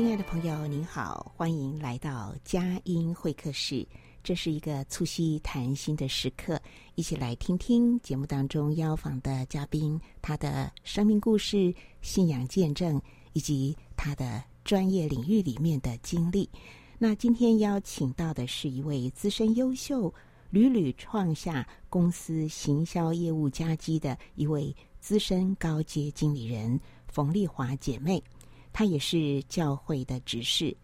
亲爱的朋友，您好，欢迎来到佳音会客室。这是一个促膝谈心的时刻，一起来听听节目当中邀访的嘉宾他的生命故事、信仰见证，以及他的专业领域里面的经历。那今天邀请到的是一位资深优秀、屡屡创下公司行销业务佳绩的一位资深高阶经理人冯丽华姐妹。他也是教会的执事。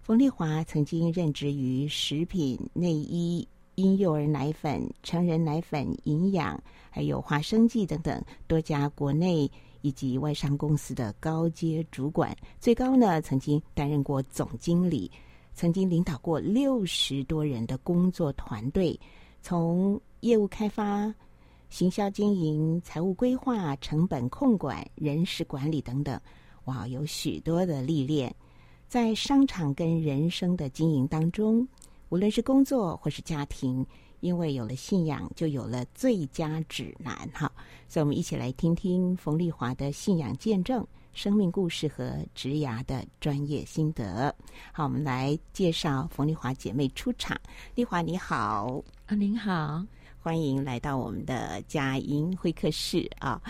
冯丽华曾经任职于食品、内衣、婴幼儿奶粉、成人奶粉、营养，还有化生技等等多家国内以及外商公司的高阶主管，最高呢曾经担任过总经理，曾经领导过六十多人的工作团队，从业务开发、行销经营、财务规划、成本控管、人事管理等等。哇，有许多的历练，在商场跟人生的经营当中，无论是工作或是家庭，因为有了信仰，就有了最佳指南哈。所以，我们一起来听听冯丽华的信仰见证、生命故事和职涯的专业心得。好，我们来介绍冯丽华姐妹出场。丽华你好，啊，您好，欢迎来到我们的佳音会客室啊。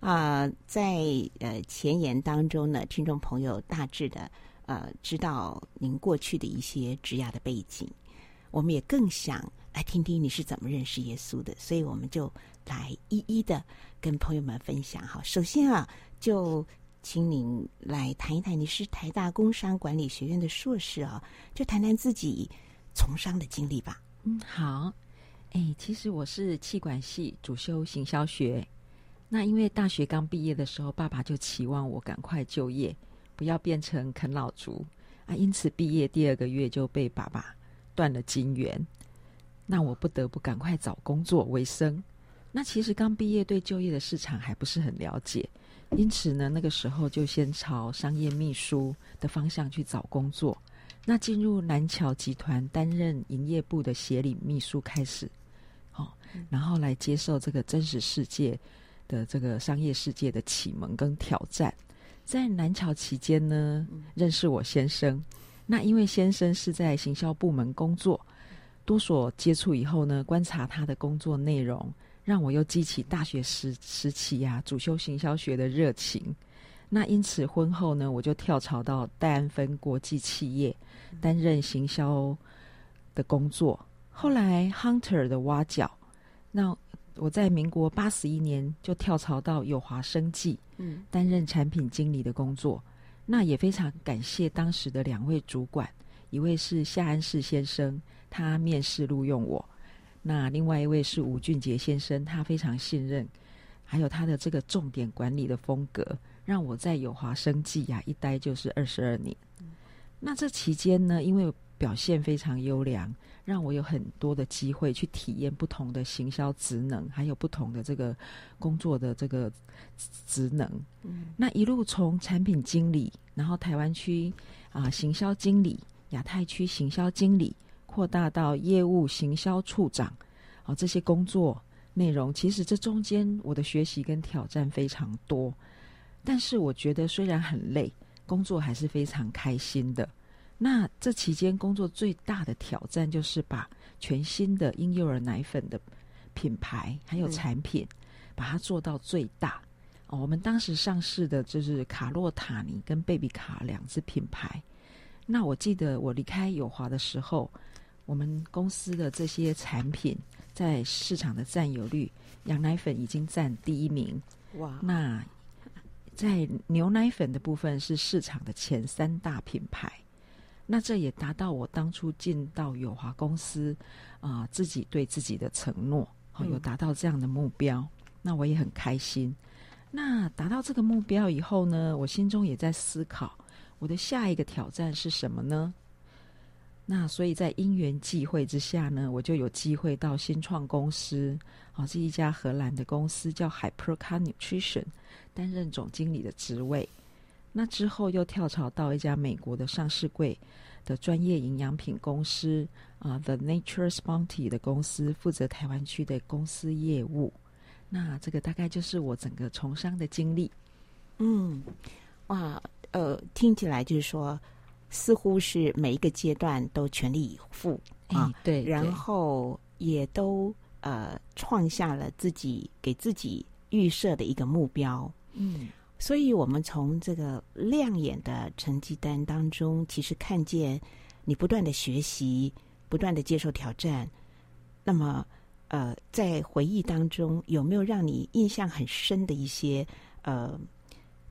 啊、在呃前言当中呢，听众朋友大致的呃知道您过去的一些职涯的背景，我们也更想来听听你是怎么认识耶稣的，所以我们就来一一的跟朋友们分享哈。首先啊，就请您来谈一谈，你是台大工商管理学院的硕士啊，就谈谈自己从商的经历吧。嗯，好，哎，其实我是气管系，主修行销学。那因为大学刚毕业的时候，爸爸就期望我赶快就业，不要变成啃老族啊。因此毕业第二个月就被爸爸断了金源，那我不得不赶快找工作为生。那其实刚毕业对就业的市场还不是很了解，因此呢，那个时候就先朝商业秘书的方向去找工作。那进入南桥集团担任营业部的协理秘书开始，哦，然后来接受这个真实世界。的这个商业世界的启蒙跟挑战，在南桥期间呢，认识我先生。那因为先生是在行销部门工作，多所接触以后呢，观察他的工作内容，让我又激起大学时时期呀、啊，主修行销学的热情。那因此婚后呢，我就跳槽到戴安芬国际企业担任行销的工作。后来 Hunter 的挖角，那。我在民国八十一年就跳槽到友华生技，嗯，担任产品经理的工作。那也非常感谢当时的两位主管，一位是夏安世先生，他面试录用我；那另外一位是吴俊杰先生，他非常信任，还有他的这个重点管理的风格，让我在友华生技呀一待就是二十二年。那这期间呢，因为表现非常优良。让我有很多的机会去体验不同的行销职能，还有不同的这个工作的这个职能。嗯，那一路从产品经理，然后台湾区啊行销经理、亚太区行销经理，扩大到业务行销处长，啊，这些工作内容，其实这中间我的学习跟挑战非常多。但是我觉得虽然很累，工作还是非常开心的。那这期间工作最大的挑战就是把全新的婴幼儿奶粉的品牌还有产品，把它做到最大。哦，我们当时上市的就是卡洛塔尼跟贝比卡两只品牌。那我记得我离开友华的时候，我们公司的这些产品在市场的占有率，羊奶粉已经占第一名。哇！那在牛奶粉的部分是市场的前三大品牌。那这也达到我当初进到友华公司啊、呃，自己对自己的承诺，好、哦、有达到这样的目标。嗯、那我也很开心。那达到这个目标以后呢，我心中也在思考。我的下一个挑战是什么呢？那所以在因缘际会之下呢，我就有机会到新创公司，啊，是一家荷兰的公司，叫 Hyperca Nutrition，担任总经理的职位。那之后又跳槽到一家美国的上市柜的专业营养品公司，啊，The Nature's Bounty 的公司，负责台湾区的公司业务。那这个大概就是我整个从商的经历。嗯，哇。呃，听起来就是说，似乎是每一个阶段都全力以赴啊，对，然后也都呃创下了自己给自己预设的一个目标，嗯，所以我们从这个亮眼的成绩单当中，其实看见你不断的学习，不断的接受挑战。那么，呃，在回忆当中，有没有让你印象很深的一些呃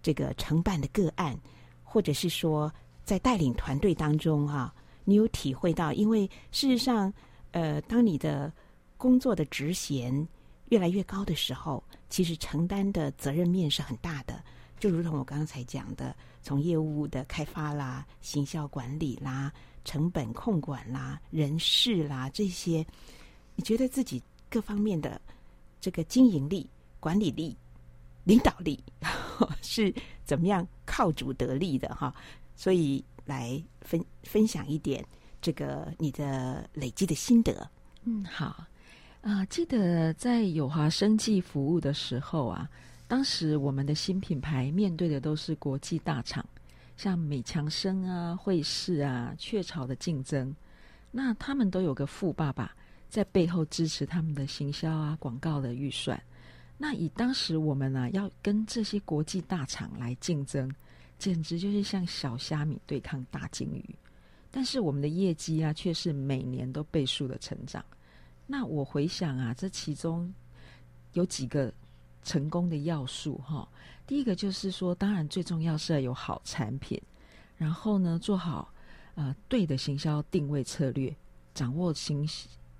这个承办的个案？或者是说，在带领团队当中，哈，你有体会到？因为事实上，呃，当你的工作的职衔越来越高的时候，其实承担的责任面是很大的。就如同我刚才讲的，从业务的开发啦、行销管理啦、成本控管啦、人事啦这些，你觉得自己各方面的这个经营力、管理力、领导力 是怎么样靠主得力的哈？所以来分分享一点这个你的累积的心得。嗯，好啊、记得在友华生计服务的时候啊，当时我们的新品牌面对的都是国际大厂，像美强生啊、惠氏啊、雀巢的竞争，那他们都有个富爸爸在背后支持他们的行销啊、广告的预算。那以当时我们、啊，要跟这些国际大厂来竞争，简直就是像小虾米对抗大鲸鱼。但是我们的业绩啊，却是每年都倍数的成长。那我回想啊，这其中有几个成功的要素哈。第一个就是说，当然最重要是要有好产品，然后呢，做好呃对的行销定位策略，掌握行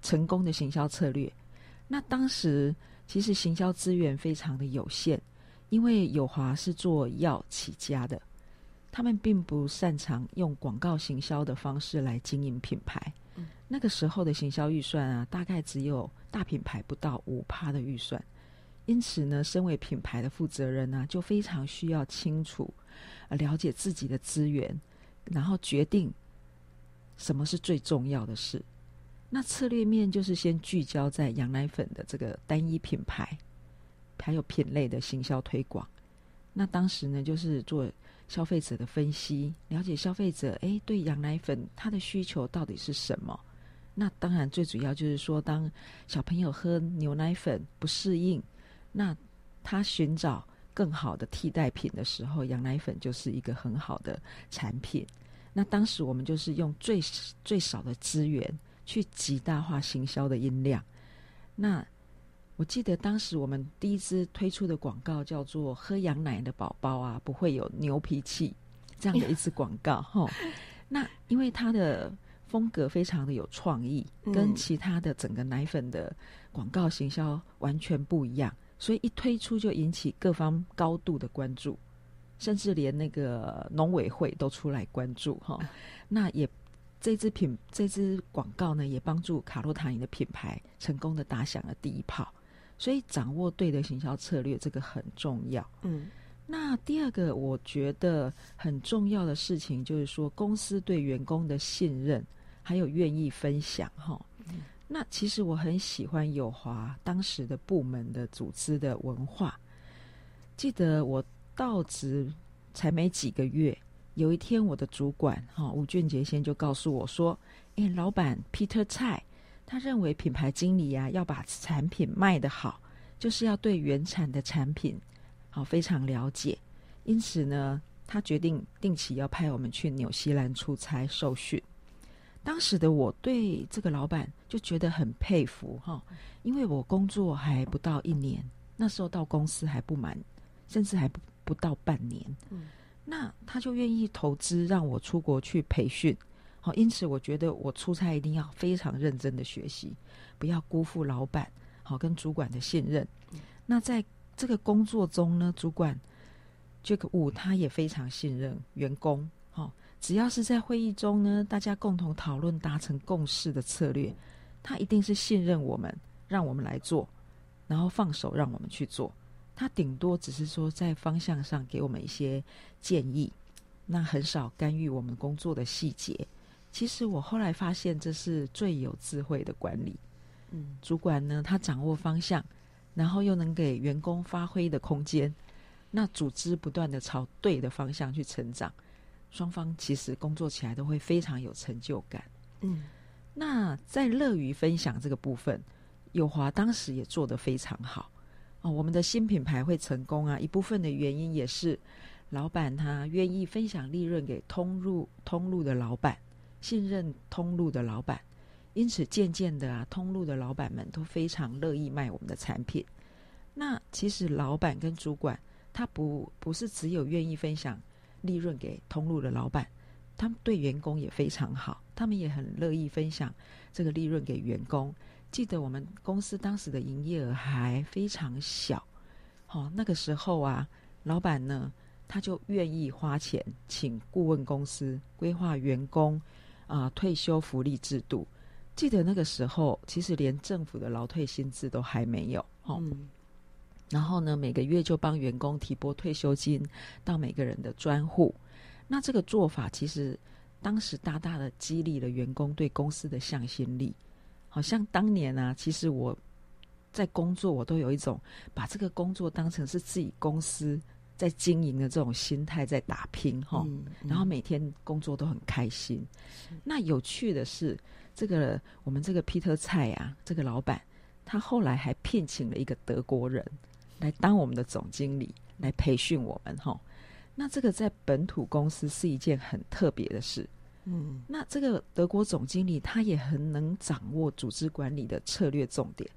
成功的行销策略。那当时。其实行销资源非常的有限，因为友华是做药起家的，他们并不擅长用广告行销的方式来经营品牌。嗯、那个时候的行销预算啊，大概只有大品牌不到五趴的预算，因此呢，身为品牌的负责人呢、啊，就非常需要清楚、呃、了解自己的资源，然后决定什么是最重要的事。那策略面就是先聚焦在羊奶粉的这个单一品牌，还有品类的行销推广。那当时呢，就是做消费者的分析，了解消费者诶对羊奶粉他的需求到底是什么。那当然最主要就是说，当小朋友喝牛奶粉不适应，那他寻找更好的替代品的时候，羊奶粉就是一个很好的产品。那当时我们就是用最最少的资源。去极大化行销的音量。那我记得当时我们第一支推出的广告叫做“喝羊奶的宝宝啊，不会有牛脾气”这样的一支广告哈。那因为它的风格非常的有创意，跟其他的整个奶粉的广告行销完全不一样，所以一推出就引起各方高度的关注，甚至连那个农委会都出来关注哈。那也。这支品这支广告呢，也帮助卡洛塔尼的品牌成功的打响了第一炮。所以掌握对的行销策略，这个很重要。嗯，那第二个我觉得很重要的事情，就是说公司对员工的信任，还有愿意分享。哈，嗯，那其实我很喜欢友华当时的部门的组织的文化。记得我到职才没几个月。有一天，我的主管哈吴俊杰先就告诉我说：“哎，老板 Peter 蔡，他认为品牌经理呀、啊、要把产品卖得好，就是要对原产的产品好非常了解。因此呢，他决定定期要派我们去纽西兰出差受训。当时的我对这个老板就觉得很佩服哈，因为我工作还不到一年，那时候到公司还不满，甚至还不。”不到半年，嗯，那他就愿意投资让我出国去培训，好，因此我觉得我出差一定要非常认真的学习，不要辜负老板好跟主管的信任。嗯，那在这个工作中呢，主管这个五他也非常信任员工，好，只要是在会议中呢，大家共同讨论达成共识的策略，他一定是信任我们，让我们来做，然后放手让我们去做。他顶多只是说在方向上给我们一些建议，那很少干预我们工作的细节。其实我后来发现，这是最有智慧的管理。嗯，主管呢，他掌握方向，然后又能给员工发挥的空间，那组织不断的朝对的方向去成长，双方其实工作起来都会非常有成就感。嗯，那在乐于分享这个部分，友华当时也做得非常好。哦，我们的新品牌会成功啊！一部分的原因也是老板他愿意分享利润给通路通路的老板，信任通路的老板，因此渐渐的啊，通路的老板们都非常乐意卖我们的产品。那其实老板跟主管他不不是只有愿意分享利润给通路的老板，他们对员工也非常好，他们也很乐意分享这个利润给员工。记得我们公司当时的营业额还非常小，哦，那个时候啊，老板呢，他就愿意花钱请顾问公司规划员工啊、呃、退休福利制度。记得那个时候，其实连政府的劳退薪资都还没有，哦，嗯、然后呢，每个月就帮员工提拨退休金到每个人的专户。那这个做法其实当时大大的激励了员工对公司的向心力。好像当年啊，其实我在工作，我都有一种把这个工作当成是自己公司在经营的这种心态在打拼哈。嗯嗯、然后每天工作都很开心。那有趣的是，这个我们这个 Peter 蔡啊，这个老板，他后来还聘请了一个德国人来当我们的总经理，来培训我们哈。那这个在本土公司是一件很特别的事。嗯，那这个德国总经理他也很能掌握组织管理的策略重点，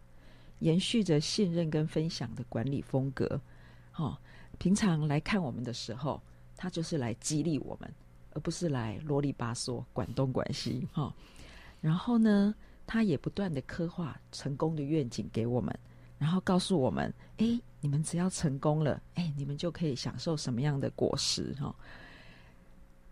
延续着信任跟分享的管理风格。哦，平常来看我们的时候，他就是来激励我们，而不是来啰里吧嗦管东管西。哈、然后呢，他也不断的刻画成功的愿景给我们，然后告诉我们：哎，你们只要成功了，哎，你们就可以享受什么样的果实？哈、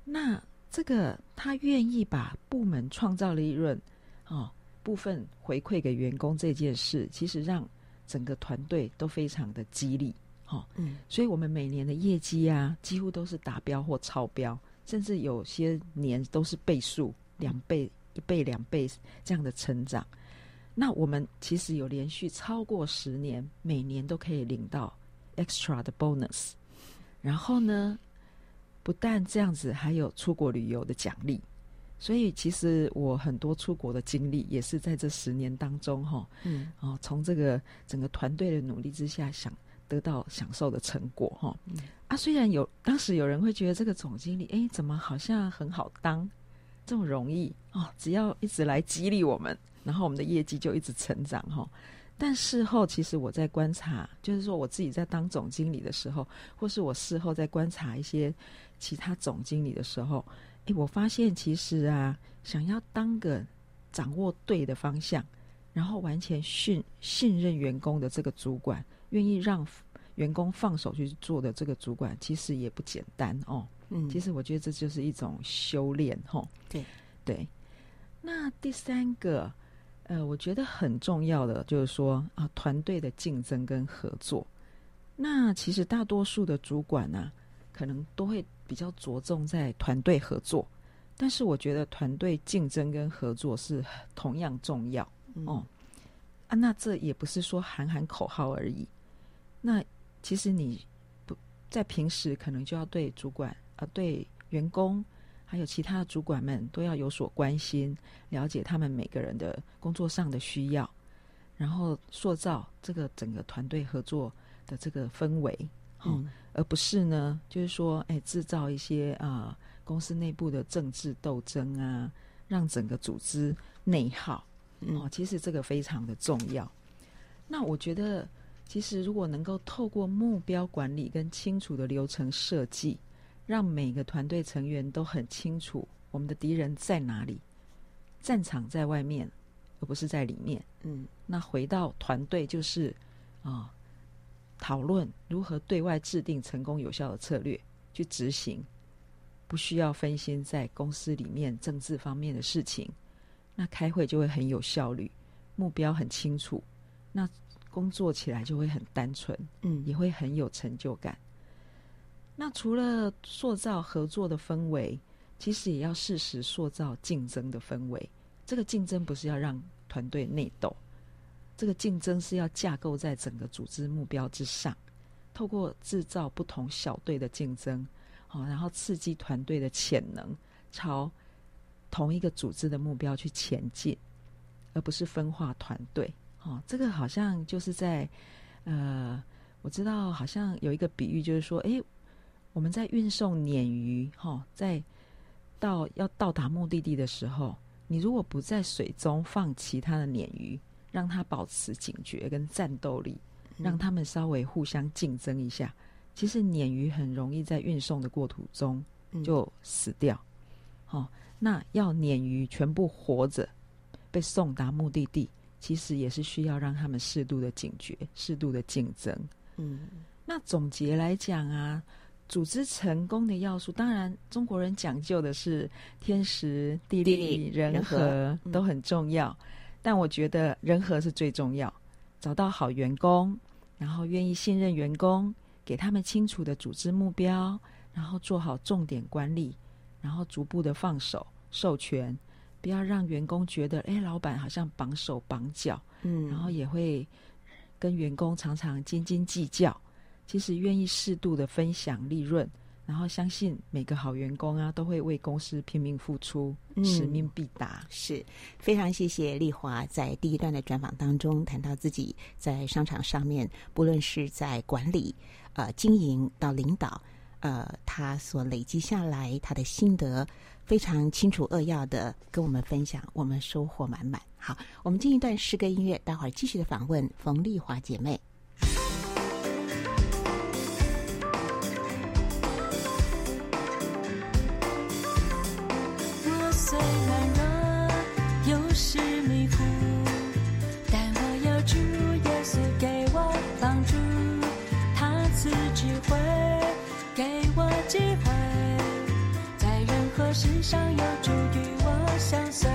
那。这个他愿意把部门创造利润，哦，部分回馈给员工这件事，其实让整个团队都非常的激励，哈、哦，嗯，所以我们每年的业绩啊，几乎都是达标或超标，甚至有些年都是倍数，两倍、一倍、两倍这样的成长。那我们其实有连续超过十年，每年都可以领到 extra 的 bonus，然后呢，不但这样子，还有出国旅游的奖励，所以其实我很多出国的经历也是在这十年当中哈，嗯，哦，从这个整个团队的努力之下，想得到享受的成果哈，嗯、啊，虽然有当时有人会觉得这个总经理，哎，怎么好像很好当，这么容易哦，只要一直来激励我们，然后我们的业绩就一直成长哈。但事后，其实我在观察，就是说我自己在当总经理的时候，或是我事后在观察一些其他总经理的时候，诶，我发现其实啊，想要当个掌握对的方向，然后完全信信任员工的这个主管，愿意让员工放手去做的这个主管，其实也不简单哦。嗯，其实我觉得这就是一种修炼，吼、哦。对对。那第三个。呃，我觉得很重要的就是说啊，团队的竞争跟合作。那其实大多数的主管呢、啊，可能都会比较着重在团队合作，但是我觉得团队竞争跟合作是同样重要、嗯、哦。啊，那这也不是说喊喊口号而已。那其实你不在平时可能就要对主管啊，对员工还有其他的主管们都要有所关心，了解他们每个人的工作上的需要，然后塑造这个整个团队合作的这个氛围，嗯，而不是呢，就是说，哎，制造一些啊、呃、公司内部的政治斗争啊，让整个组织内耗。哦，其实这个非常的重要。那我觉得，其实如果能够透过目标管理跟清楚的流程设计，让每个团队成员都很清楚我们的敌人在哪里，战场在外面，而不是在里面。嗯，那回到团队就是啊，讨论如何对外制定成功有效的策略去执行，不需要分心在公司里面政治方面的事情。那开会就会很有效率，目标很清楚，那工作起来就会很单纯，嗯，也会很有成就感。那除了塑造合作的氛围，其实也要适时塑造竞争的氛围。这个竞争不是要让团队内斗，这个竞争是要架构在整个组织目标之上，透过制造不同小队的竞争，好，然后刺激团队的潜能，朝。同一个组织的目标去前进，而不是分化团队。哦，这个好像就是在呃，我知道好像有一个比喻，就是说，诶，我们在运送鲶鱼，哈、哦，在到要到达目的地的时候，你如果不在水中放其他的鲶鱼，让他保持警觉跟战斗力，让他们稍微互相竞争一下，其实鲶鱼很容易在运送的过途中就死掉。哦。那要鲶鱼全部活着被送达目的地，其实也是需要让他们适度的警觉、适度的竞争。嗯，那总结来讲啊，组织成功的要素，当然中国人讲究的是天时、地利、人和，都很重要，嗯，但我觉得人和是最重要。找到好员工，然后愿意信任员工，给他们清楚的组织目标，然后做好重点管理。然后逐步的放手授权，不要让员工觉得，哎，老板好像绑手绑脚，嗯，然后也会跟员工常常斤斤计较。其实愿意适度的分享利润，然后相信每个好员工啊，都会为公司拼命付出，嗯、使命必达。是非常谢谢丽华在第一段的专访当中谈到自己在商场上面，不论是在管理、呃经营到领导。呃，他所累积下来，他的心得非常清楚扼要的跟我们分享，我们收获满满。好，我们进一段诗歌音乐，待会儿继续的访问冯丽华姐妹。虽软弱，有时迷糊，但我要主耶稣给我帮助，他赐智慧。给我机会，在任何事上有主与我相随，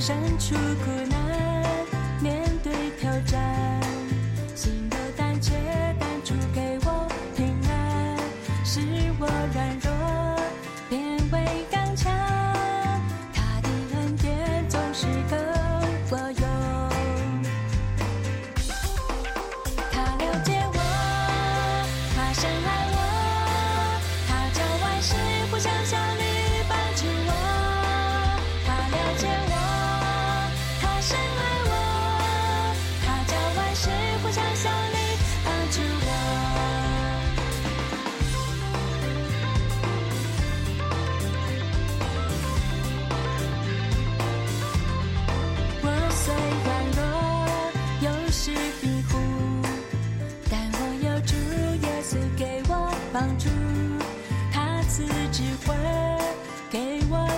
身处苦难，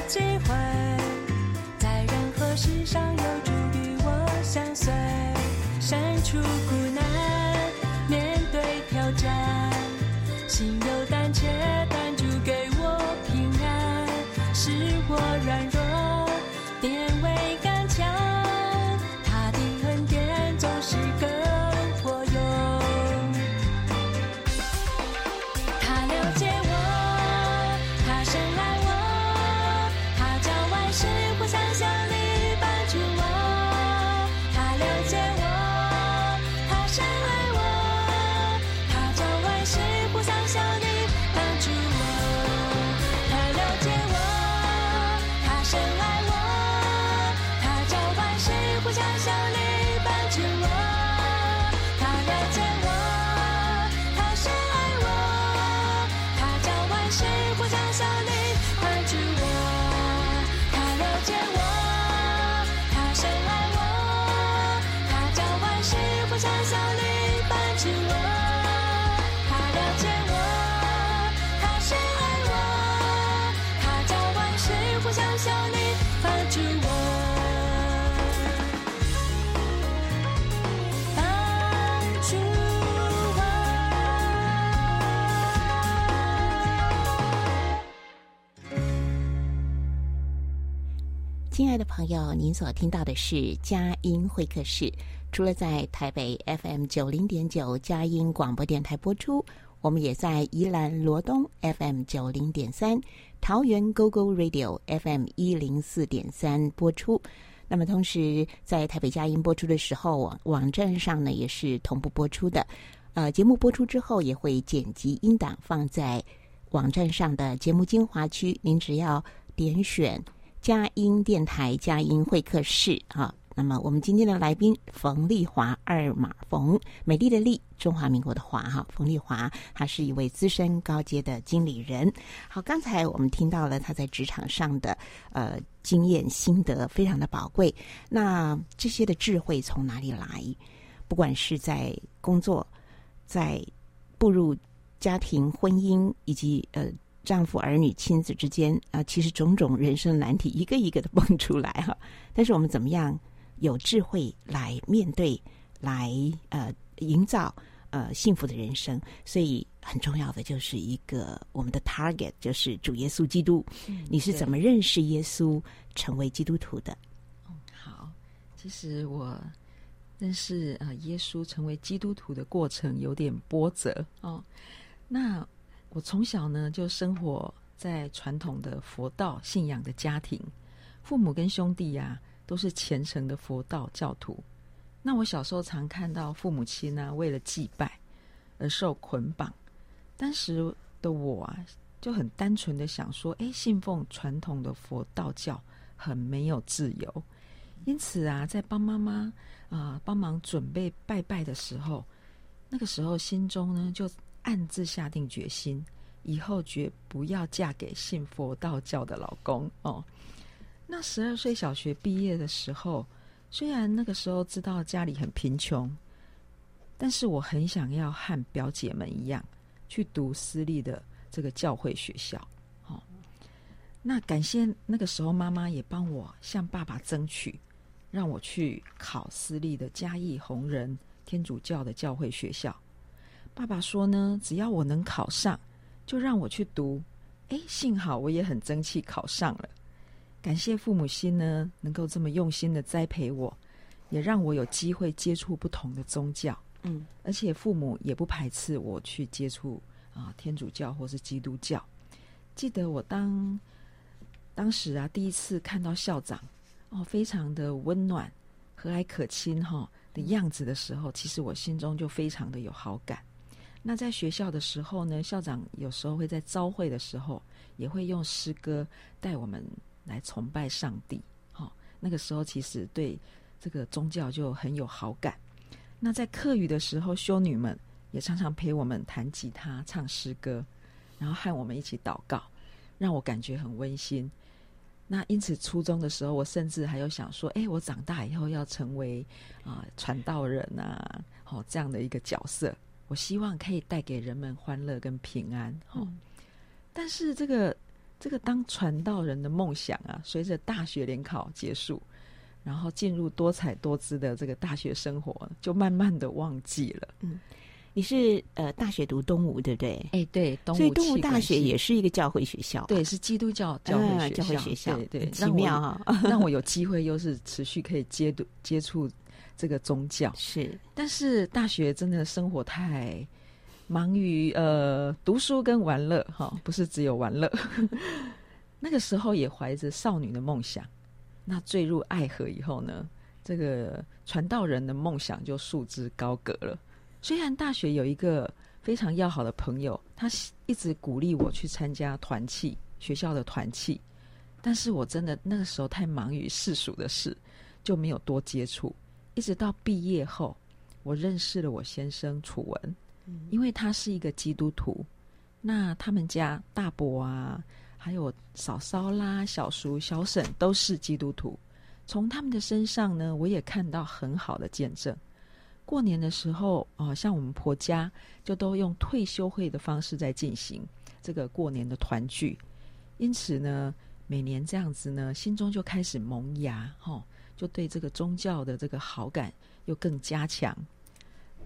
机会，在任何世上有助与我相随，身处孤。亲爱的朋友，您所听到的是佳音会客室。除了在台北 FM 九零点九佳音广播电台播出，我们也在宜兰罗东 FM 九零点三、桃园 GoGo Radio FM 一零四点三播出。那么，同时在台北佳音播出的时候，网网站上呢也是同步播出的。呃，节目播出之后也会剪辑音档放在网站上的节目精华区，您只要点选佳音电台佳音会客室啊。那么，我们今天的来宾冯丽华，二马冯，美丽的丽，中华民国的华，哈，冯丽华，她是一位资深高阶的经理人。好，刚才我们听到了她在职场上的呃经验心得，非常的宝贵。那这些的智慧从哪里来？不管是在工作，在步入家庭、婚姻以及呃丈夫、儿女、亲子之间啊、其实种种人生难题一个一个的蹦出来哈。但是我们怎么样？有智慧来面对，来呃营造呃幸福的人生，所以很重要的就是一个我们的 target 就是主耶稣基督。嗯，你是怎么认识耶稣，成为基督徒的？嗯，好，其实我认识呃耶稣成为基督徒的过程有点波折哦。那我从小呢就生活在传统的佛道信仰的家庭，父母跟兄弟呀、啊。都是虔诚的佛道教徒。那我小时候常看到父母亲呢、啊，为了祭拜而受捆绑。当时的我啊，就很单纯的想说：哎，信奉传统的佛道教很没有自由。因此啊，在帮妈妈啊、帮忙准备拜拜的时候，那个时候心中呢就暗自下定决心，以后绝不要嫁给信佛道教的老公哦。那十二岁小学毕业的时候，虽然那个时候知道家里很贫穷，但是我很想要和表姐们一样去读私立的这个教会学校。哦，那感谢那个时候妈妈也帮我向爸爸争取，让我去考私立的嘉义红人天主教的教会学校。爸爸说呢，只要我能考上，就让我去读。哎，幸好我也很争气，考上了。感谢父母心呢，能够这么用心的栽培我，也让我有机会接触不同的宗教。嗯，而且父母也不排斥我去接触啊天主教或是基督教。记得我当当时啊第一次看到校长哦，非常的温暖、和蔼可亲哈、哦、的样子的时候，其实我心中就非常的有好感。那在学校的时候呢，校长有时候会在朝会的时候，也会用诗歌带我们。来崇拜上帝，好、哦，那个时候其实对这个宗教就很有好感。那在课余的时候，修女们也常常陪我们弹吉他、唱诗歌，然后和我们一起祷告，让我感觉很温馨。那因此，初中的时候，我甚至还有想说，哎，我长大以后要成为啊、呃、传道人啊，好、哦、这样的一个角色。我希望可以带给人们欢乐跟平安。哦嗯、但是这个。这个当传道人的梦想啊，随着大学联考结束，然后进入多彩多姿的这个大学生活，就慢慢的忘记了。嗯，你是呃大学读东吴对不对？哎，对，东吴。所以东吴大学也是一个教会学校，对，是基督教教会学校。呃、教会学校，对对，奇妙哈、哦，让我有机会又是持续可以接接触这个宗教。是，但是大学真的生活太。忙于呃读书跟玩乐哈，不是只有玩乐。那个时候也怀着少女的梦想，那坠入爱河以后呢，这个传道人的梦想就束之高阁了。虽然大学有一个非常要好的朋友，他一直鼓励我去参加团契，学校的团契，但是我真的那个时候太忙于世俗的事，就没有多接触。一直到毕业后，我认识了我先生楚文。因为他是一个基督徒，那他们家大伯啊，还有嫂嫂啦、小叔、小婶都是基督徒。从他们的身上呢，我也看到很好的见证。过年的时候，哦，像我们婆家就都用退休会的方式在进行这个过年的团聚。因此呢，每年这样子呢，心中就开始萌芽，哈、哦，就对这个宗教的这个好感又更加强。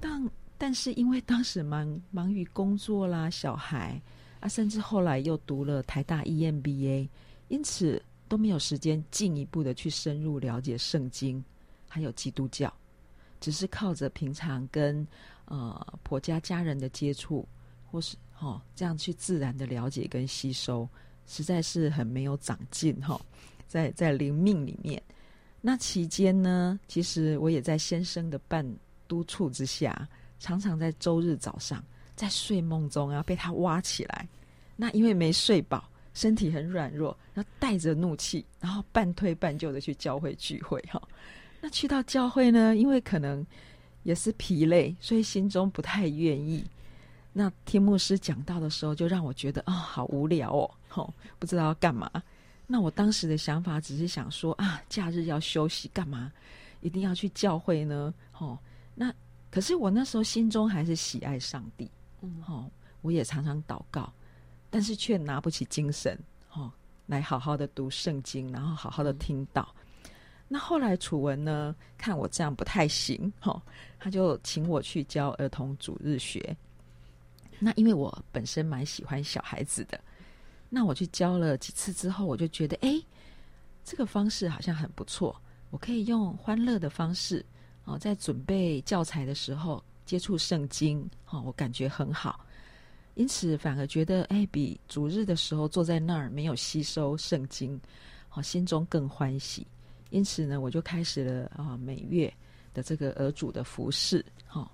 但但是因为当时忙忙于工作啦、小孩啊，甚至后来又读了台大 EMBA，因此都没有时间进一步的去深入了解圣经，还有基督教，只是靠着平常跟呃婆家家人的接触，或是哦这样去自然的了解跟吸收。实在是很没有长进哈，在在灵命里面，那期间呢，其实我也在先生的半督促之下，常常在周日早上在睡梦中啊被他挖起来，那因为没睡饱，身体很软弱，然后带着怒气，然后半推半就的去教会聚会哈。那去到教会呢，因为可能也是疲累，所以心中不太愿意。那听牧师讲到的时候，就让我觉得啊、哦，好无聊哦。哦，不知道要干嘛。那我当时的想法只是想说啊，假日要休息，干嘛一定要去教会呢？哦，那可是我那时候心中还是喜爱上帝，嗯，哦，我也常常祷告，但是却拿不起精神，哦，来好好的读圣经，然后好好的听道。嗯、那后来楚文呢，看我这样不太行，哦，他就请我去教儿童主日学。那因为我本身蛮喜欢小孩子的。那我去教了几次之后，我就觉得，哎，这个方式好像很不错。我可以用欢乐的方式，哦，在准备教材的时候接触圣经，哦，我感觉很好。因此，反而觉得，哎，比主日的时候坐在那儿没有吸收圣经，哦，心中更欢喜。因此呢，我就开始了啊，每月的这个儿主的服饰。哈。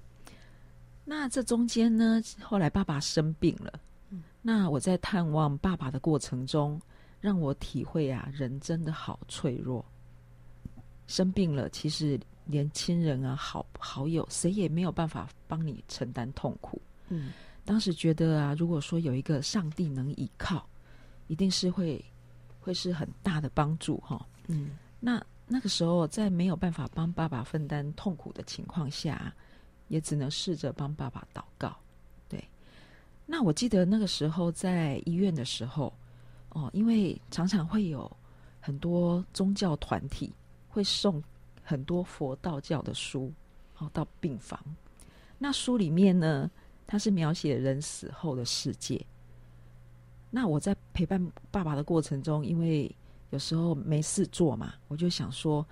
那这中间呢，后来爸爸生病了。那我在探望爸爸的过程中，让我体会啊，人真的好脆弱。生病了，其实连亲人啊、好好友，谁也没有办法帮你承担痛苦。嗯，当时觉得啊，如果说有一个上帝能依靠，一定是会会是很大的帮助哈。嗯，那那个时候在没有办法帮爸爸分担痛苦的情况下，也只能试着帮爸爸祷告。对那我记得那个时候在医院的时候，哦，因为常常会有很多宗教团体会送很多佛道教的书，哦，到病房。那书里面呢，它是描写人死后的世界。那我在陪伴爸爸的过程中，因为有时候没事做嘛，我就想说，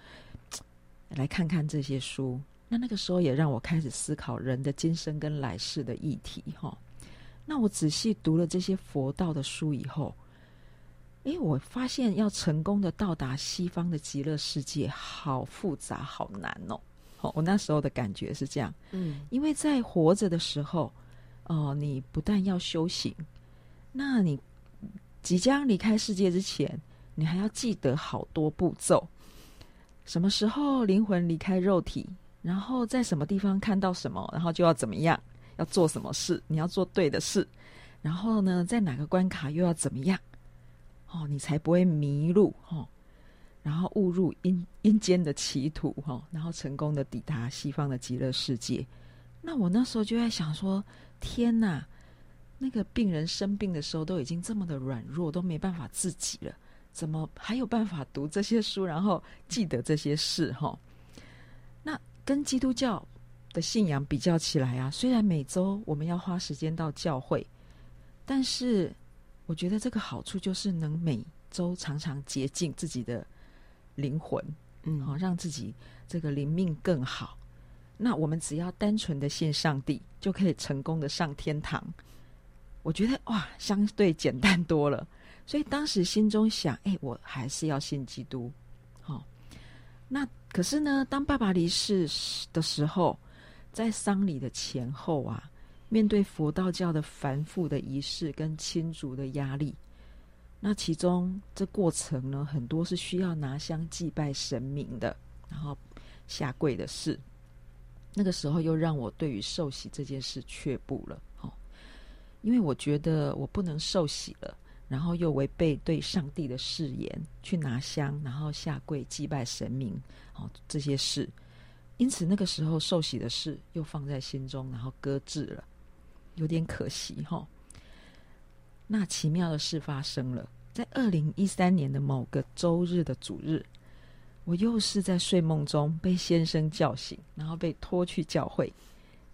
来看看这些书。那那个时候也让我开始思考人的今生跟来世的议题，哈、那我仔细读了这些佛道的书以后，诶，我发现要成功的到达西方的极乐世界，好复杂，好难哦。好，我那时候的感觉是这样，嗯，因为在活着的时候，哦、呃，你不但要修行，那你即将离开世界之前，你还要记得好多步骤。什么时候灵魂离开肉体，然后在什么地方看到什么，然后就要怎么样。要做什么事？你要做对的事，然后呢，在哪个关卡又要怎么样？哦，你才不会迷路哦，然后误入阴阴间的歧途哈，然后成功的抵达西方的极乐世界。那我那时候就在想说：天哪，那个病人生病的时候都已经这么的软弱，都没办法自己了，怎么还有办法读这些书，然后记得这些事？哈，那跟基督教。的信仰比较起来啊，虽然每周我们要花时间到教会，但是我觉得这个好处就是能每周常常洁净自己的灵魂，嗯，好让自己这个灵命更好。那我们只要单纯的信上帝，就可以成功的上天堂。我觉得哇，相对简单多了。所以当时心中想，哎，我还是要信基督。好，那可是呢，当爸爸离世的时候。在丧礼的前后啊，面对佛道教的繁复的仪式跟亲族的压力，那其中这过程呢，很多是需要拿香祭拜神明的，然后下跪的事。那个时候又让我对于受洗这件事却步了，哦，因为我觉得我不能受洗了，然后又违背对上帝的誓言，去拿香，然后下跪祭拜神明，哦，这些事。因此，那个时候受洗的事又放在心中，然后搁置了，有点可惜哈。那奇妙的事发生了，在二零一三年的某个周日的主日，我又是在睡梦中被先生叫醒，然后被拖去教会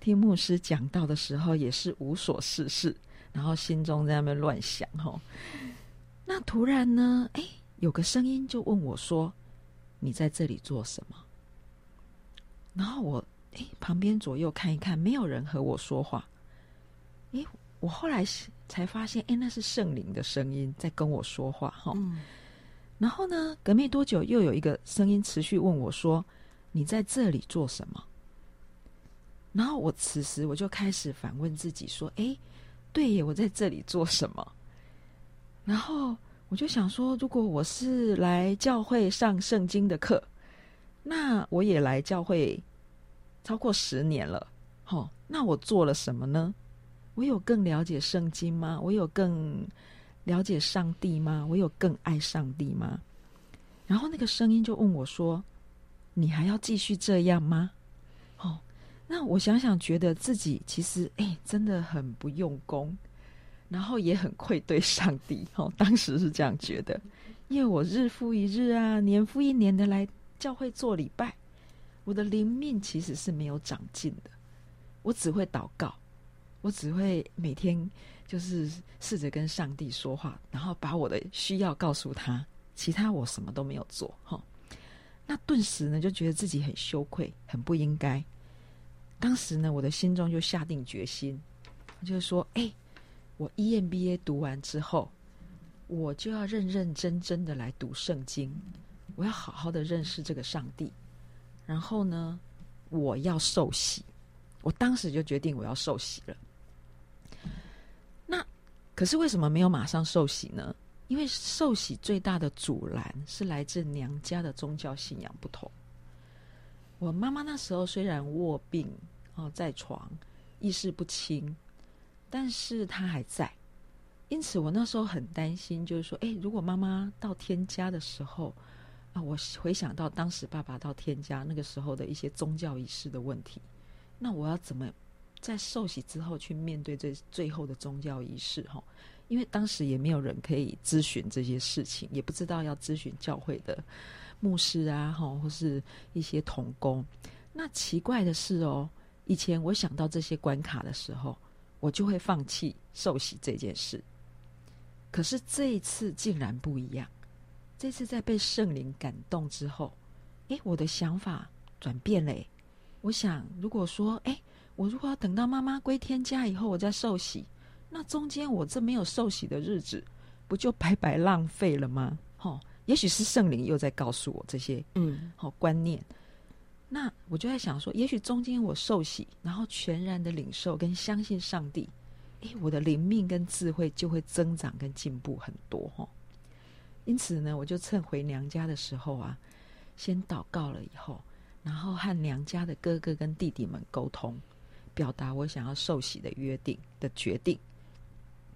听牧师讲道的时候，也是无所事事，然后心中在那边乱想哈。那突然呢，哎，有个声音就问我说：“你在这里做什么？”然后我哎，旁边左右看一看，没有人和我说话。哎，我后来才发现，哎，那是圣灵的声音在跟我说话哈。嗯。然后呢，隔没多久，又有一个声音持续问我说：“你在这里做什么？”然后我此时我就开始反问自己说：“哎，对耶，我在这里做什么？”然后我就想说，如果我是来教会上圣经的课，那我也来教会超过十年了，哦，那我做了什么呢？我有更了解圣经吗？我有更了解上帝吗？我有更爱上帝吗？然后那个声音就问我说：“你还要继续这样吗？”哦，那我想想，觉得自己其实哎，真的很不用功。然后也很愧对上帝，哦，当时是这样觉得，因为我日复一日啊，年复一年的来教会做礼拜，我的灵命其实是没有长进的，我只会祷告，我只会每天就是试着跟上帝说话，然后把我的需要告诉他，其他我什么都没有做，哈，那顿时呢就觉得自己很羞愧，很不应该，当时呢我的心中就下定决心，就是说，哎。我 EMBA 读完之后，我就要认认真真的来读圣经，我要好好的认识这个上帝。然后呢，我要受洗。我当时就决定我要受洗了。可是为什么没有马上受洗呢？因为受洗最大的阻拦是来自娘家的宗教信仰不同。我妈妈那时候虽然卧病哦，在床，意识不清。但是她还在，因此我那时候很担心，就是说，诶，如果妈妈到天家的时候，啊，我回想到当时爸爸到天家那个时候的一些宗教仪式的问题，那我要怎么在受洗之后去面对这最后的宗教仪式？哈，因为当时也没有人可以咨询这些事情，也不知道要咨询教会的牧师啊，哈，或是一些童工。那奇怪的是哦，以前我想到这些关卡的时候。我就会放弃受洗这件事，可是这一次竟然不一样。这次在被圣灵感动之后，诶，我的想法转变了。我想，如果说，诶，我如果要等到妈妈归天家以后，我再受洗，那中间我这没有受洗的日子，不就白白浪费了吗？哦，也许是圣灵又在告诉我这些，嗯，好观念。那我就在想说，也许中间我受洗，然后全然的领受跟相信上帝，诶，我的灵命跟智慧就会增长跟进步很多哈。因此呢，我就趁回娘家的时候啊，先祷告了以后，然后和娘家的哥哥跟弟弟们沟通，表达我想要受洗的约定的决定，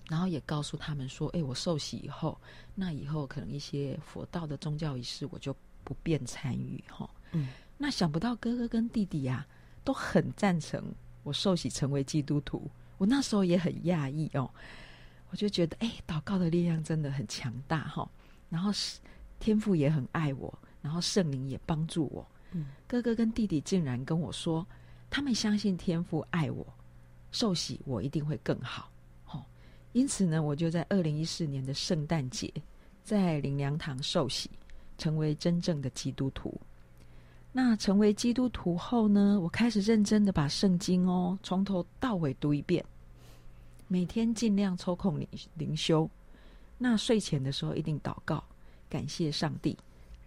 然后也告诉他们说，诶，我受洗以后，那以后可能一些佛道的宗教仪式我就不便参与哈。嗯。那想不到哥哥跟弟弟呀、啊、都很赞成我受洗成为基督徒，我那时候也很讶异哦，我就觉得哎，祷告的力量真的很强大哈、哦。然后是天父也很爱我，然后圣灵也帮助我。嗯，哥哥跟弟弟竟然跟我说，他们相信天父爱我，受洗我一定会更好。哦，因此呢，我就在二零一四年的圣诞节在灵粮堂受洗，成为真正的基督徒。那成为基督徒后呢，我开始认真的把圣经哦从头到尾读一遍，每天尽量抽空灵灵修。那睡前的时候一定祷告，感谢上帝，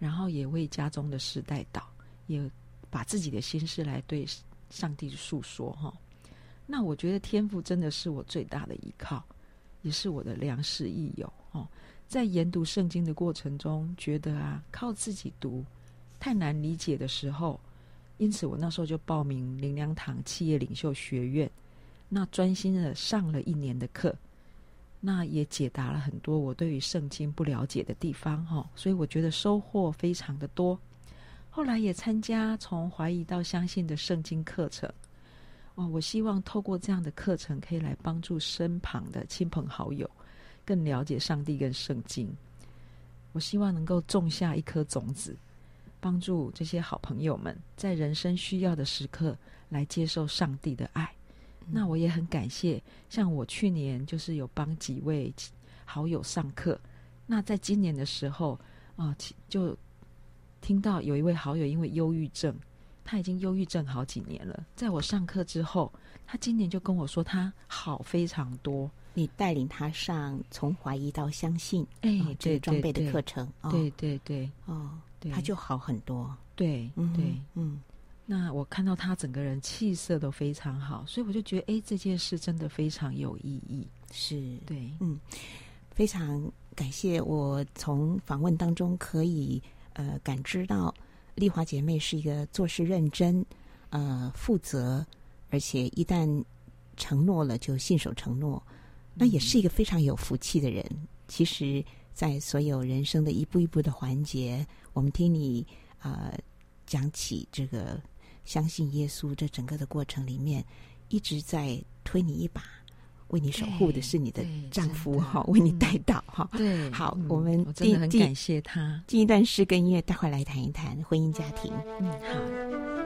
然后也为家中的事代祷，也把自己的心事来对上帝诉说哈。那我觉得天赋真的是我最大的依靠，也是我的良师益友哦。在研读圣经的过程中，觉得啊靠自己读。太难理解的时候，因此我那时候就报名灵粮堂企业领袖学院，那专心的上了一年的课，那也解答了很多我对于圣经不了解的地方哈，所以我觉得收获非常的多。后来也参加从怀疑到相信的圣经课程，哦，我希望透过这样的课程可以来帮助身旁的亲朋好友更了解上帝跟圣经，我希望能够种下一颗种子，帮助这些好朋友们在人生需要的时刻来接受上帝的爱。嗯、那我也很感谢，像我去年就是有帮几位好友上课，那在今年的时候啊、呃，就听到有一位好友因为忧郁症，他已经忧郁症好几年了，在我上课之后，他今年就跟我说他好非常多。你带领他上从怀疑到相信，哎，哦、这个装备的课程，对对对，哦，对。他就好很多，对，嗯对，嗯。那我看到他整个人气色都非常好，所以我就觉得，哎，这件事真的非常有意义。是，对，嗯，非常感谢我从访问当中可以呃感知到丽华姐妹是一个做事认真、呃负责，而且一旦承诺了就信守承诺。那也是一个非常有福气的人。其实，在所有人生的一步一步的环节，我们听你、呃、讲起这个相信耶稣这整个的过程里面，一直在推你一把，为你守护的是你的丈夫哈，为你带到哈。对，好，嗯、我们我真的很感谢他。进一段诗跟音乐，待会来谈一谈婚姻家庭。嗯，好。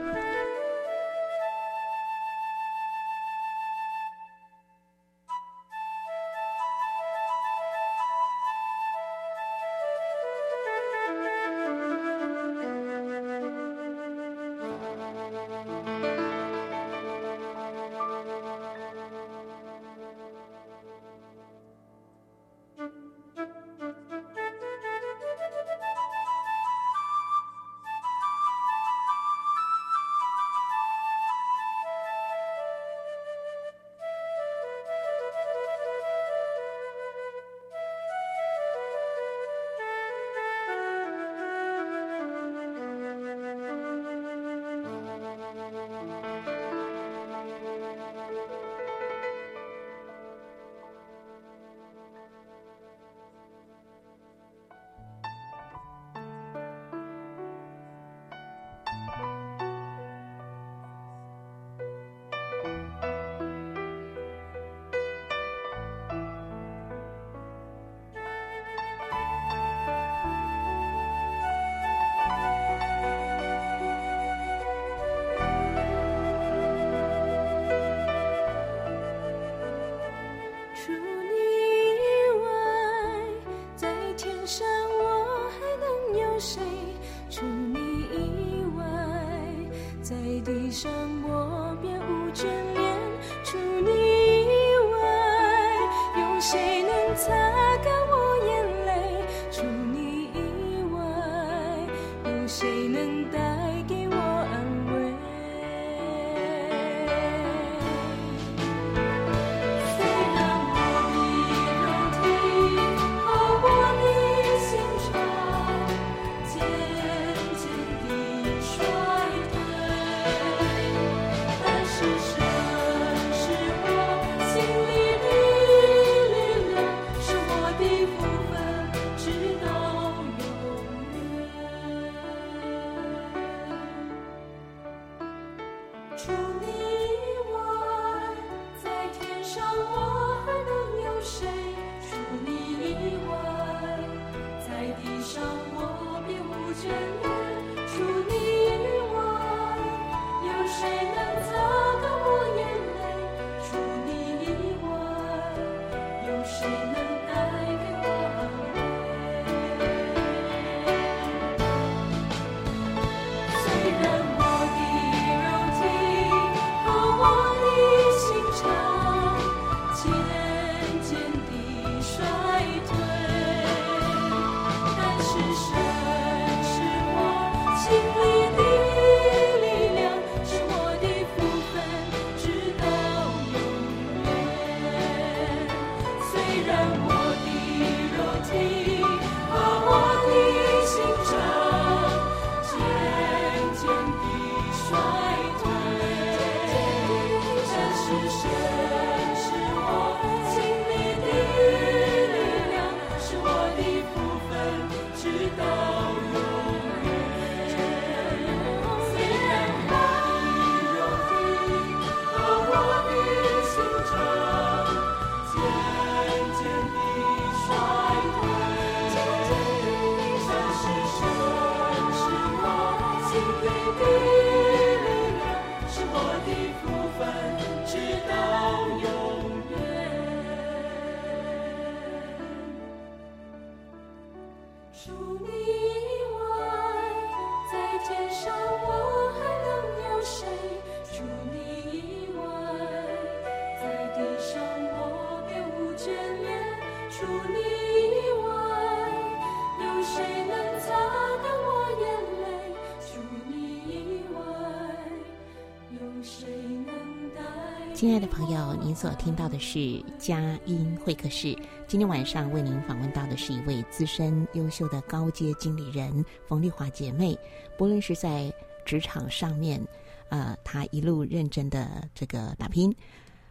所听到的是佳音会客室。今天晚上为您访问到的是一位资深优秀的高阶经理人冯丽华姐妹。不论是在职场上面，呃，她一路认真的这个打拼，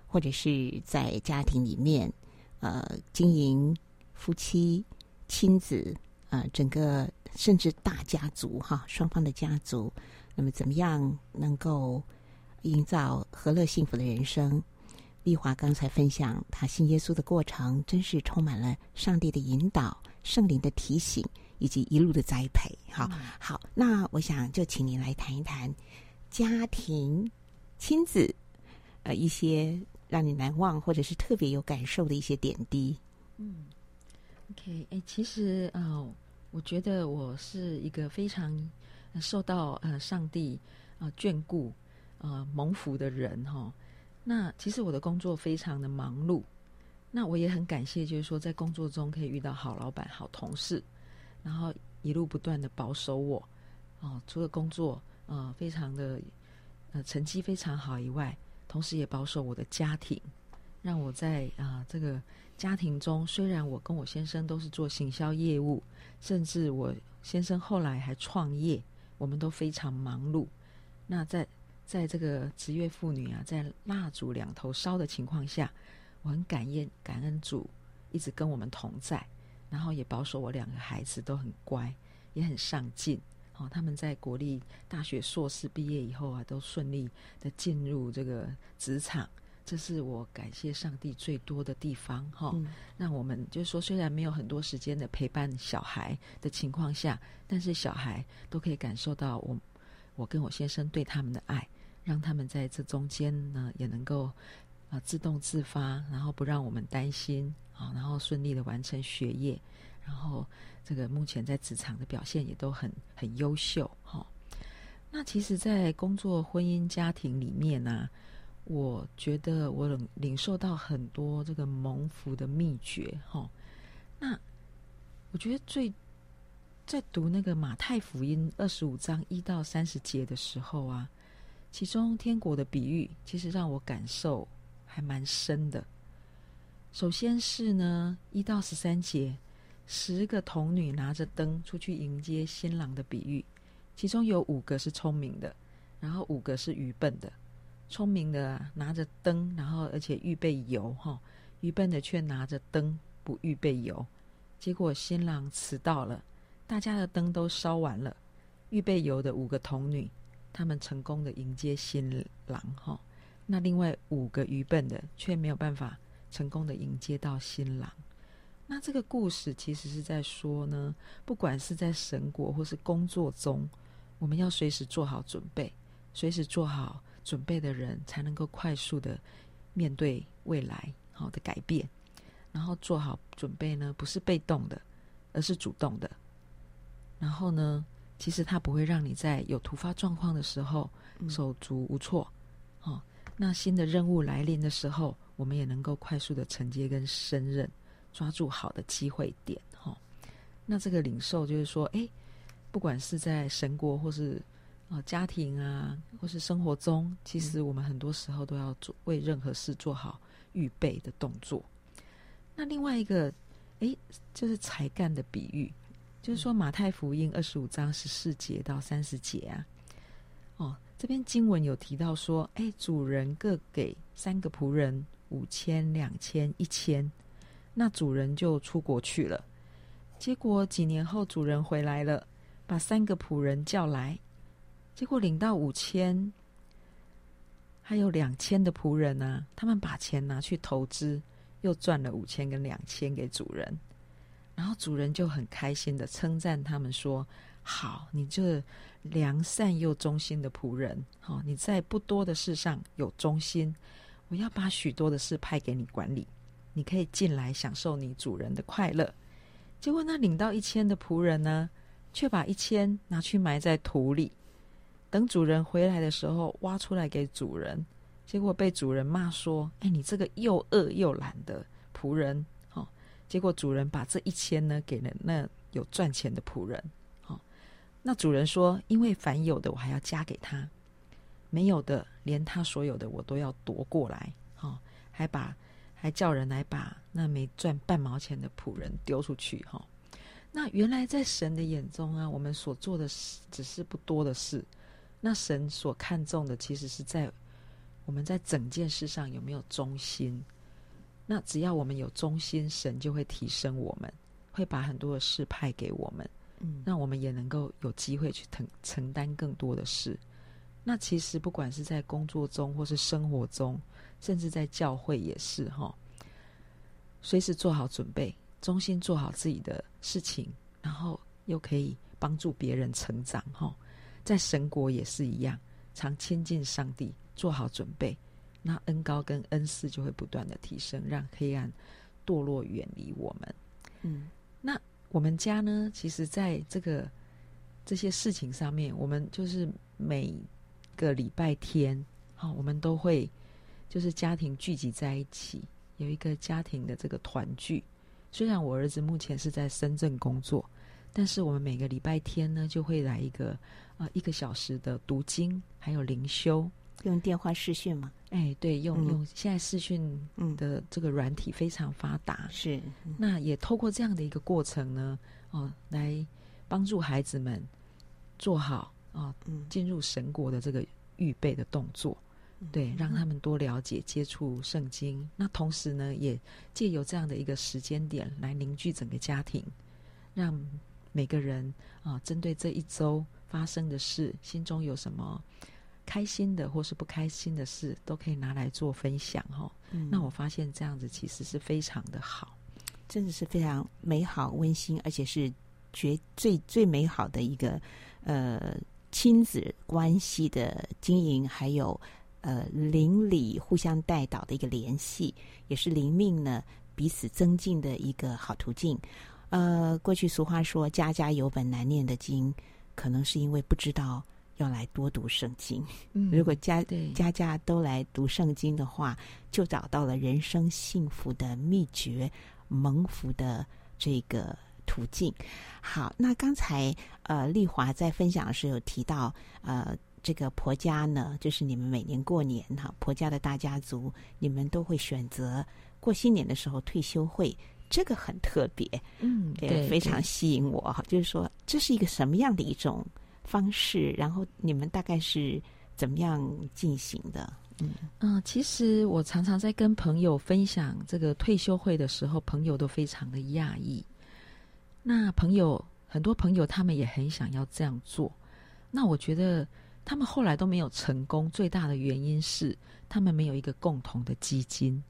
或者是在家庭里面，呃，经营夫妻、亲子，呃，整个甚至大家族哈，双方的家族，那么怎么样能够营造和乐幸福的人生？丽华刚才分享她信耶稣的过程，真是充满了上帝的引导、圣灵的提醒以及一路的栽培。好，嗯、好，那我想就请您来谈一谈家庭、亲子，呃，一些让你难忘或者是特别有感受的一些点滴。嗯，OK，哎，其实啊、呃，我觉得我是一个非常受到呃上帝啊、呃、眷顾、呃蒙福的人哈。哦那其实我的工作非常的忙碌，那我也很感谢，就是说在工作中可以遇到好老板、好同事，然后一路不断的保守我，哦，除了工作呃非常的呃成绩非常好以外，同时也保守我的家庭，让我在啊、这个家庭中，虽然我跟我先生都是做行销业务，甚至我先生后来还创业，我们都非常忙碌，那在。在这个职业妇女啊，在蜡烛两头烧的情况下，我很感恩感恩主一直跟我们同在，然后也保守我两个孩子都很乖，也很上进。哦，他们在国立大学硕士毕业以后啊，都顺利的进入这个职场，这是我感谢上帝最多的地方。哈、哦，嗯、让我们就是说，虽然没有很多时间的陪伴小孩的情况下，但是小孩都可以感受到我。我跟我先生对他们的爱，让他们在这中间呢也能够啊、自动自发，然后不让我们担心啊，然后顺利的完成学业，然后这个目前在职场的表现也都很很优秀哈、那其实，在工作、婚姻、家庭里面呢、我觉得我领领受到很多这个蒙福的秘诀哈、那我觉得最。在读那个马太福音二十五章一到三十节的时候啊，其中天国的比喻其实让我感受还蛮深的。首先是呢一到十三节，十个童女拿着灯出去迎接新郎的比喻，其中有五个是聪明的，然后五个是愚笨的。聪明的，拿着灯，然后而且预备油哈，愚笨的却拿着灯不预备油，结果新郎迟到了。大家的灯都烧完了，预备油的五个童女，他们成功的迎接新郎哈。那另外五个愚笨的却没有办法成功的迎接到新郎。那这个故事其实是在说呢，不管是在神国或是工作中，我们要随时做好准备，随时做好准备的人才能够快速的面对未来好的改变。然后做好准备呢，不是被动的，而是主动的。然后呢，其实它不会让你在有突发状况的时候手足无措。嗯、哦，那新的任务来临的时候，我们也能够快速的承接跟胜任，抓住好的机会点。哈、哦，那这个领受就是说，哎，不管是在神国或是啊、呃、家庭啊，或是生活中，其实我们很多时候都要做为任何事做好预备的动作。那另外一个，哎，就是才干的比喻。就是说，《马太福音》二十五章十四节到三十节啊，哦，这边经文有提到说，哎，主人各给三个仆人五千、两千、一千，那主人就出国去了。结果几年后，主人回来了，把三个仆人叫来，结果领到五千，还有两千的仆人啊，他们把钱拿去投资，又赚了五千跟两千给主人。然后主人就很开心的称赞他们说：“好，你这良善又忠心的仆人，好，你在不多的事上有忠心，我要把许多的事派给你管理，你可以进来享受你主人的快乐。”结果那领到一千的仆人呢，却把一千拿去埋在土里，等主人回来的时候挖出来给主人，结果被主人骂说：“哎，你这个又饿又懒的仆人！”结果主人把这一千呢给了那有赚钱的仆人。哦，那主人说：“因为凡有的我还要加给他，没有的连他所有的我都要夺过来。”哦，还把。还叫人来把那没赚半毛钱的仆人丢出去哈。那原来在神的眼中啊，我们所做的事只是不多的事。那神所看重的，其实是在我们在整件事上有没有忠心。那只要我们有忠心，神就会提升我们，会把很多的事派给我们，嗯，让我们也能够有机会去承承担更多的事。那其实不管是在工作中或是生活中。甚至在教会也是哈，随时做好准备，忠心做好自己的事情，然后又可以帮助别人成长哈。在神国也是一样，常亲近上帝，做好准备，那恩高跟恩四就会不断的提升，让黑暗堕落远离我们。嗯，那我们家呢，其实在这个这些事情上面，我们就是每个礼拜天，好，我们都会。就是家庭聚集在一起，有一个家庭的这个团聚。虽然我儿子目前是在深圳工作，但是我们每个礼拜天呢，就会来一个呃一个小时的读经，还有灵修。用电话视讯吗？哎，对，用、嗯、用现在视讯的这个软体非常发达。是、嗯，那也透过这样的一个过程呢，哦、呃，来帮助孩子们做好啊、呃，进入神国的这个预备的动作。对，让他们多了解、接触圣经。那同时呢，也借由这样的一个时间点来凝聚整个家庭，让每个人啊，针对这一周发生的事，心中有什么开心的或是不开心的事，都可以拿来做分享哈、哦嗯。那我发现这样子其实是非常的好，真的是非常美好、温馨，而且是绝最最美好的一个呃亲子关系的经营，还有。呃，邻里互相带导的一个联系，也是灵命呢彼此增进的一个好途径。呃，过去俗话说“家家有本难念的经”，可能是因为不知道要来多读圣经。嗯，如果家家家都来读圣经的话，就找到了人生幸福的秘诀、蒙福的这个途径。好，那刚才呃丽华在分享的时候有提到呃。这个婆家呢，就是你们每年过年哈，婆家的大家族，你们都会选择过新年的时候退休会，这个很特别，嗯，对，非常吸引我哈。就是说，这是一个什么样的一种方式？然后你们大概是怎么样进行的？嗯嗯，其实我常常在跟朋友分享这个退休会的时候，朋友都非常的讶异。那朋友很多朋友他们也很想要这样做，那我觉得。他们后来都没有成功，最大的原因是他们没有一个共同的基金。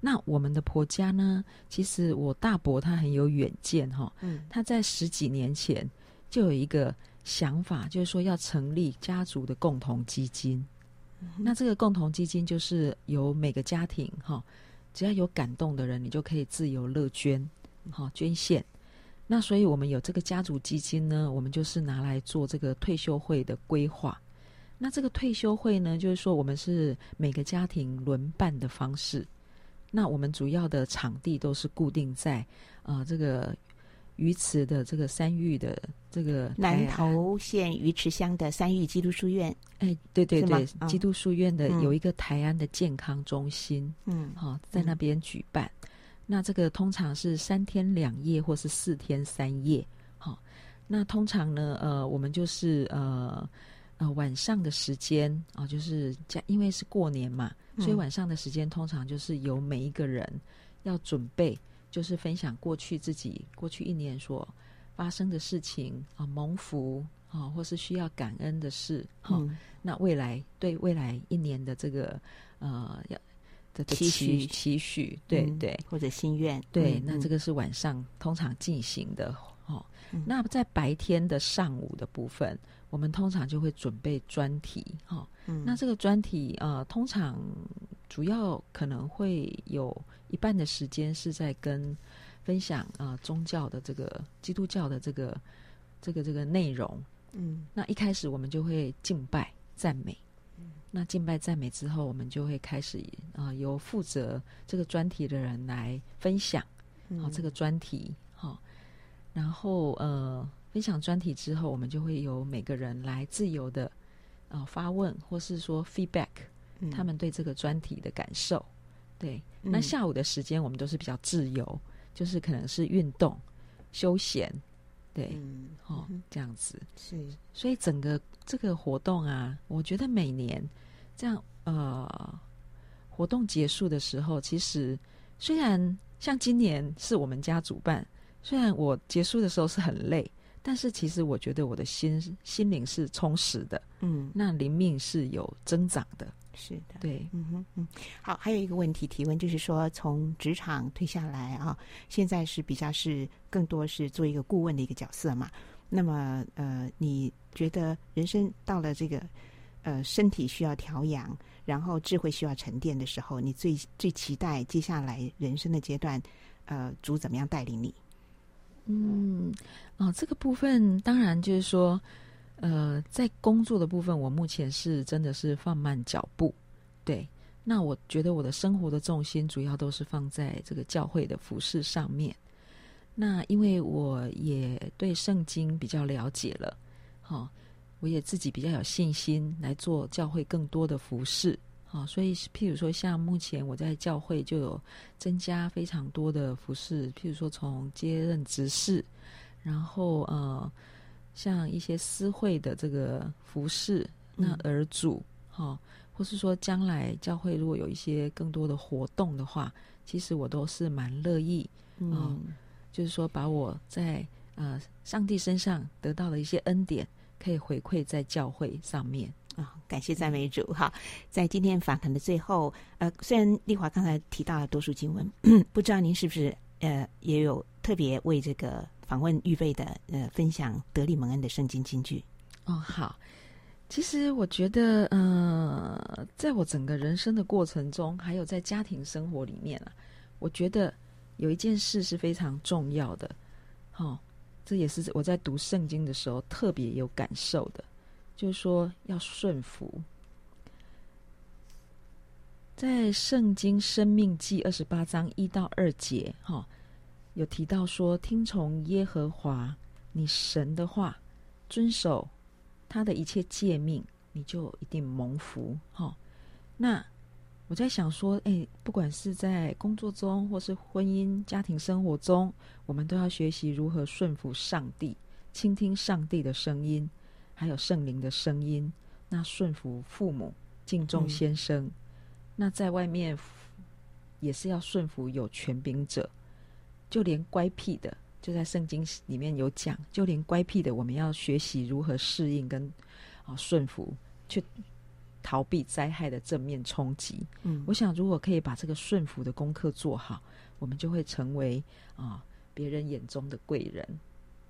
那我们的婆家呢？其实我大伯他很有远见哈，嗯，他在十几年前就有一个想法，就是说要成立家族的共同基金。嗯。那这个共同基金就是由每个家庭哈，只要有感动的人，你就可以自由乐捐，哈，捐献。那所以我们有这个家族基金呢，我们就是拿来做这个退休会的规划。那这个退休会呢，就是说我们是每个家庭轮办的方式。那我们主要的场地都是固定在呃这个鱼池的这个三育的这个南投县鱼池乡的三育基督书院。哎，对对对，哦、基督书院的有一个台安的健康中心，嗯，好、哦，在那边举办、嗯。那这个通常是三天两夜或是四天三夜。好、哦，那通常呢，呃，我们就是呃。呃，晚上的时间啊、呃，就是家，因为是过年嘛，所以晚上的时间通常就是由每一个人要准备，就是分享过去自己过去一年所发生的事情啊、呃，蒙福啊、呃，或是需要感恩的事哈。那未来对未来一年的这个呃要的期许期许，对对、嗯，或者心愿，对、嗯，那这个是晚上通常进行的哦。那在白天的上午的部分。我们通常就会准备专题，哈、那这个专题呃，通常主要可能会有一半的时间是在跟分享啊、呃、宗教的这个基督教的这个这个这个内容。嗯，那一开始我们就会敬拜赞美。嗯，那敬拜赞美之后，我们就会开始啊、呃、由负责这个专题的人来分享。好、哦，这个专题好、哦，然后呃分享专题之后，我们就会由每个人来自由的啊、呃、发问，或是说 feedback，、嗯、他们对这个专题的感受。对，那下午的时间我们都是比较自由，嗯、就是可能是运动、休闲，对，嗯、哦，这样子。是，所以整个这个活动啊，我觉得每年这样呃活动结束的时候，其实虽然像今年是我们家主办，虽然我结束的时候是很累，但是其实我觉得我的心心灵是充实的，嗯，那灵命是有增长的。是的，对，嗯哼嗯，好，还有一个问题提问，就是说从职场退下来啊，现在是比较是更多是做一个顾问的一个角色嘛？那么呃，你觉得人生到了这个呃身体需要调养，然后智慧需要沉淀的时候，你最最期待接下来人生的阶段，呃，主怎么样带领你？嗯，哦，这个部分当然就是说。呃，在工作的部分，我目前是真的是放慢脚步。对，那我觉得我的生活的重心主要都是放在这个教会的服事上面。那因为我也对圣经比较了解了，好、哦，我也自己比较有信心来做教会更多的服事。好、所以譬如说，像目前我在教会就有增加非常多的服事，譬如说从接任执事，然后呃。像一些私会的这个服饰，那儿主哈、嗯哦，或是说将来教会如果有一些更多的活动的话，其实我都是蛮乐意，嗯、哦，就是说把我在呃上帝身上得到的一些恩典，可以回馈在教会上面啊、哦。感谢赞美主哈，在今天访谈的最后，呃，虽然丽华刚才提到了多数经文，不知道您是不是呃也有特别为这个。访问预备的呃，分享得力蒙恩的圣经金句哦。好，其实我觉得，呃，在我整个人生的过程中，还有在家庭生活里面啊，我觉得有一件事是非常重要的。好、哦，这也是我在读圣经的时候特别有感受的，就是说要顺服。在圣经生命记二十八章一到二节，哈、有提到说，听从耶和华你神的话，遵守他的一切诫命，你就一定蒙福。哈、哦，那我在想说，哎，不管是在工作中，或是婚姻家庭生活中，我们都要学习如何顺服上帝，倾听上帝的声音，还有圣灵的声音。那顺服父母，敬重先生。那在外面也是要顺服有权柄者。就连乖僻的，就在圣经里面有讲，就连乖僻的，我们要学习如何适应跟啊顺服，去逃避灾害的正面冲击。嗯，我想如果可以把这个顺服的功课做好，我们就会成为啊别人眼中的贵人。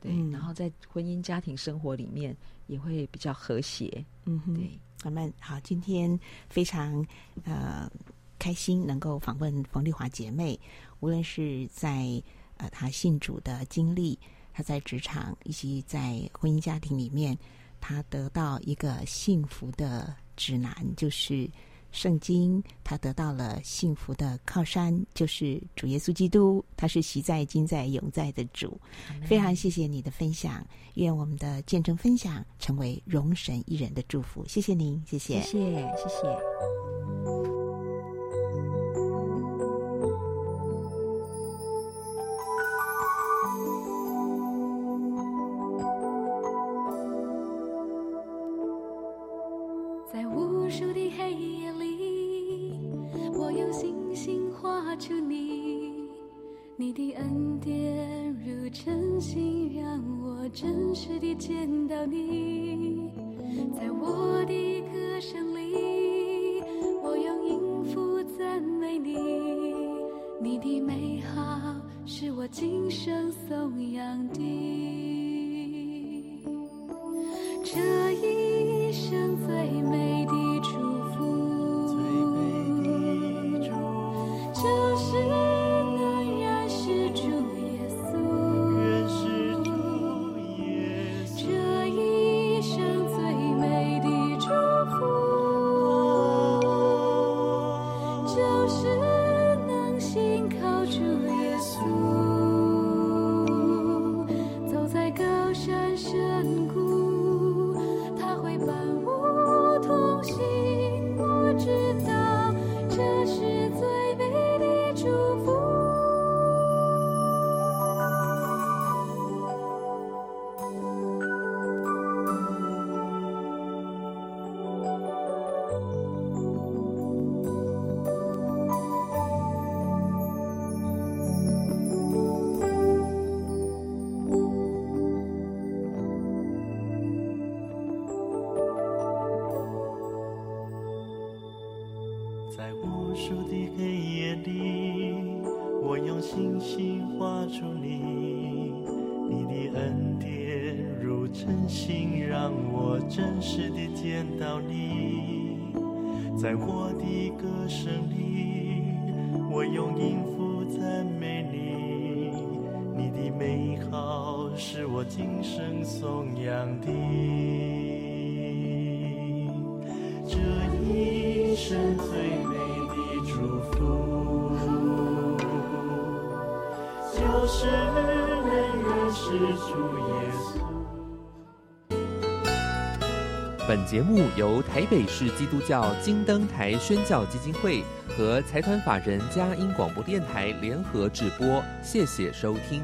对，嗯、然后在婚姻家庭生活里面也会比较和谐。嗯哼，对，咱们好，今天非常呃。开心能够访问冯丽华姐妹，无论是在呃他信主的经历，他在职场以及在婚姻家庭里面，他得到一个幸福的指南，就是圣经；他得到了幸福的靠山，就是主耶稣基督。他是习在、今在、永在的主。非常谢谢你的分享，愿我们的见证分享成为荣神一人的祝福。谢谢您，谢谢，谢谢，谢谢。你的恩典如晨星，让我真实地见到你。在我的歌声里，我用音符赞美你。你的美好是我今生颂扬的。节目由台北市基督教金灯台宣教基金会和财团法人佳音广播电台联合制播，谢谢收听。